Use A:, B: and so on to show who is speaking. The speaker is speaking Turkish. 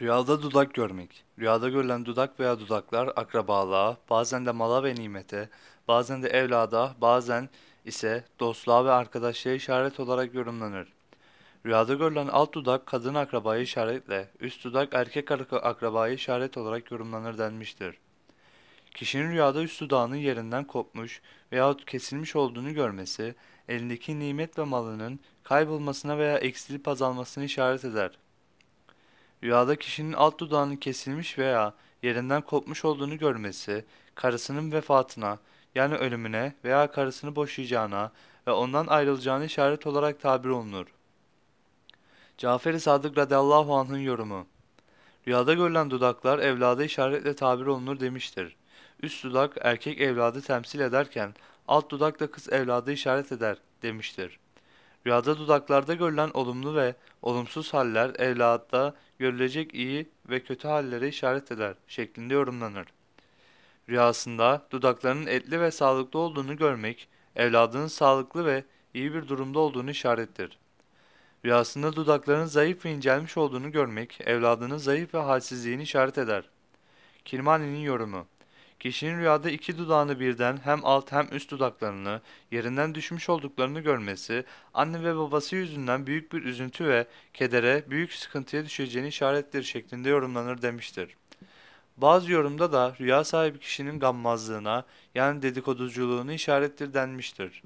A: Rüyada dudak görmek. Rüyada görülen dudak veya dudaklar akrabalığa, bazen de mala ve nimete, bazen de evlada, bazen ise dostluğa ve arkadaşlığa işaret olarak yorumlanır. Rüyada görülen alt dudak kadın akrabayı işaretle, üst dudak erkek ak- akrabayı işaret olarak yorumlanır denmiştir. Kişinin rüyada üst dudağının yerinden kopmuş veyahut kesilmiş olduğunu görmesi, elindeki nimet ve malının kaybolmasına veya eksilip azalmasını işaret eder. Rüyada kişinin alt dudağının kesilmiş veya yerinden kopmuş olduğunu görmesi, karısının vefatına yani ölümüne veya karısını boşayacağına ve ondan ayrılacağına işaret olarak tabir olunur. Cafer-i Sadık radıyallahu anh'ın yorumu Rüyada görülen dudaklar evlada işaretle tabir olunur demiştir. Üst dudak erkek evladı temsil ederken alt dudak da kız evladı işaret eder demiştir. Rüyada dudaklarda görülen olumlu ve olumsuz haller evlatta görülecek iyi ve kötü hallere işaret eder şeklinde yorumlanır. Rüyasında dudaklarının etli ve sağlıklı olduğunu görmek, evladının sağlıklı ve iyi bir durumda olduğunu işarettir. Rüyasında dudaklarının zayıf ve incelmiş olduğunu görmek, evladının zayıf ve halsizliğini işaret eder. Kirmani'nin yorumu Kişinin rüyada iki dudağını birden hem alt hem üst dudaklarını yerinden düşmüş olduklarını görmesi, anne ve babası yüzünden büyük bir üzüntü ve kedere, büyük sıkıntıya düşeceğini işarettir şeklinde yorumlanır demiştir. Bazı yorumda da rüya sahibi kişinin gammazlığına yani dedikoduculuğunu işarettir denmiştir.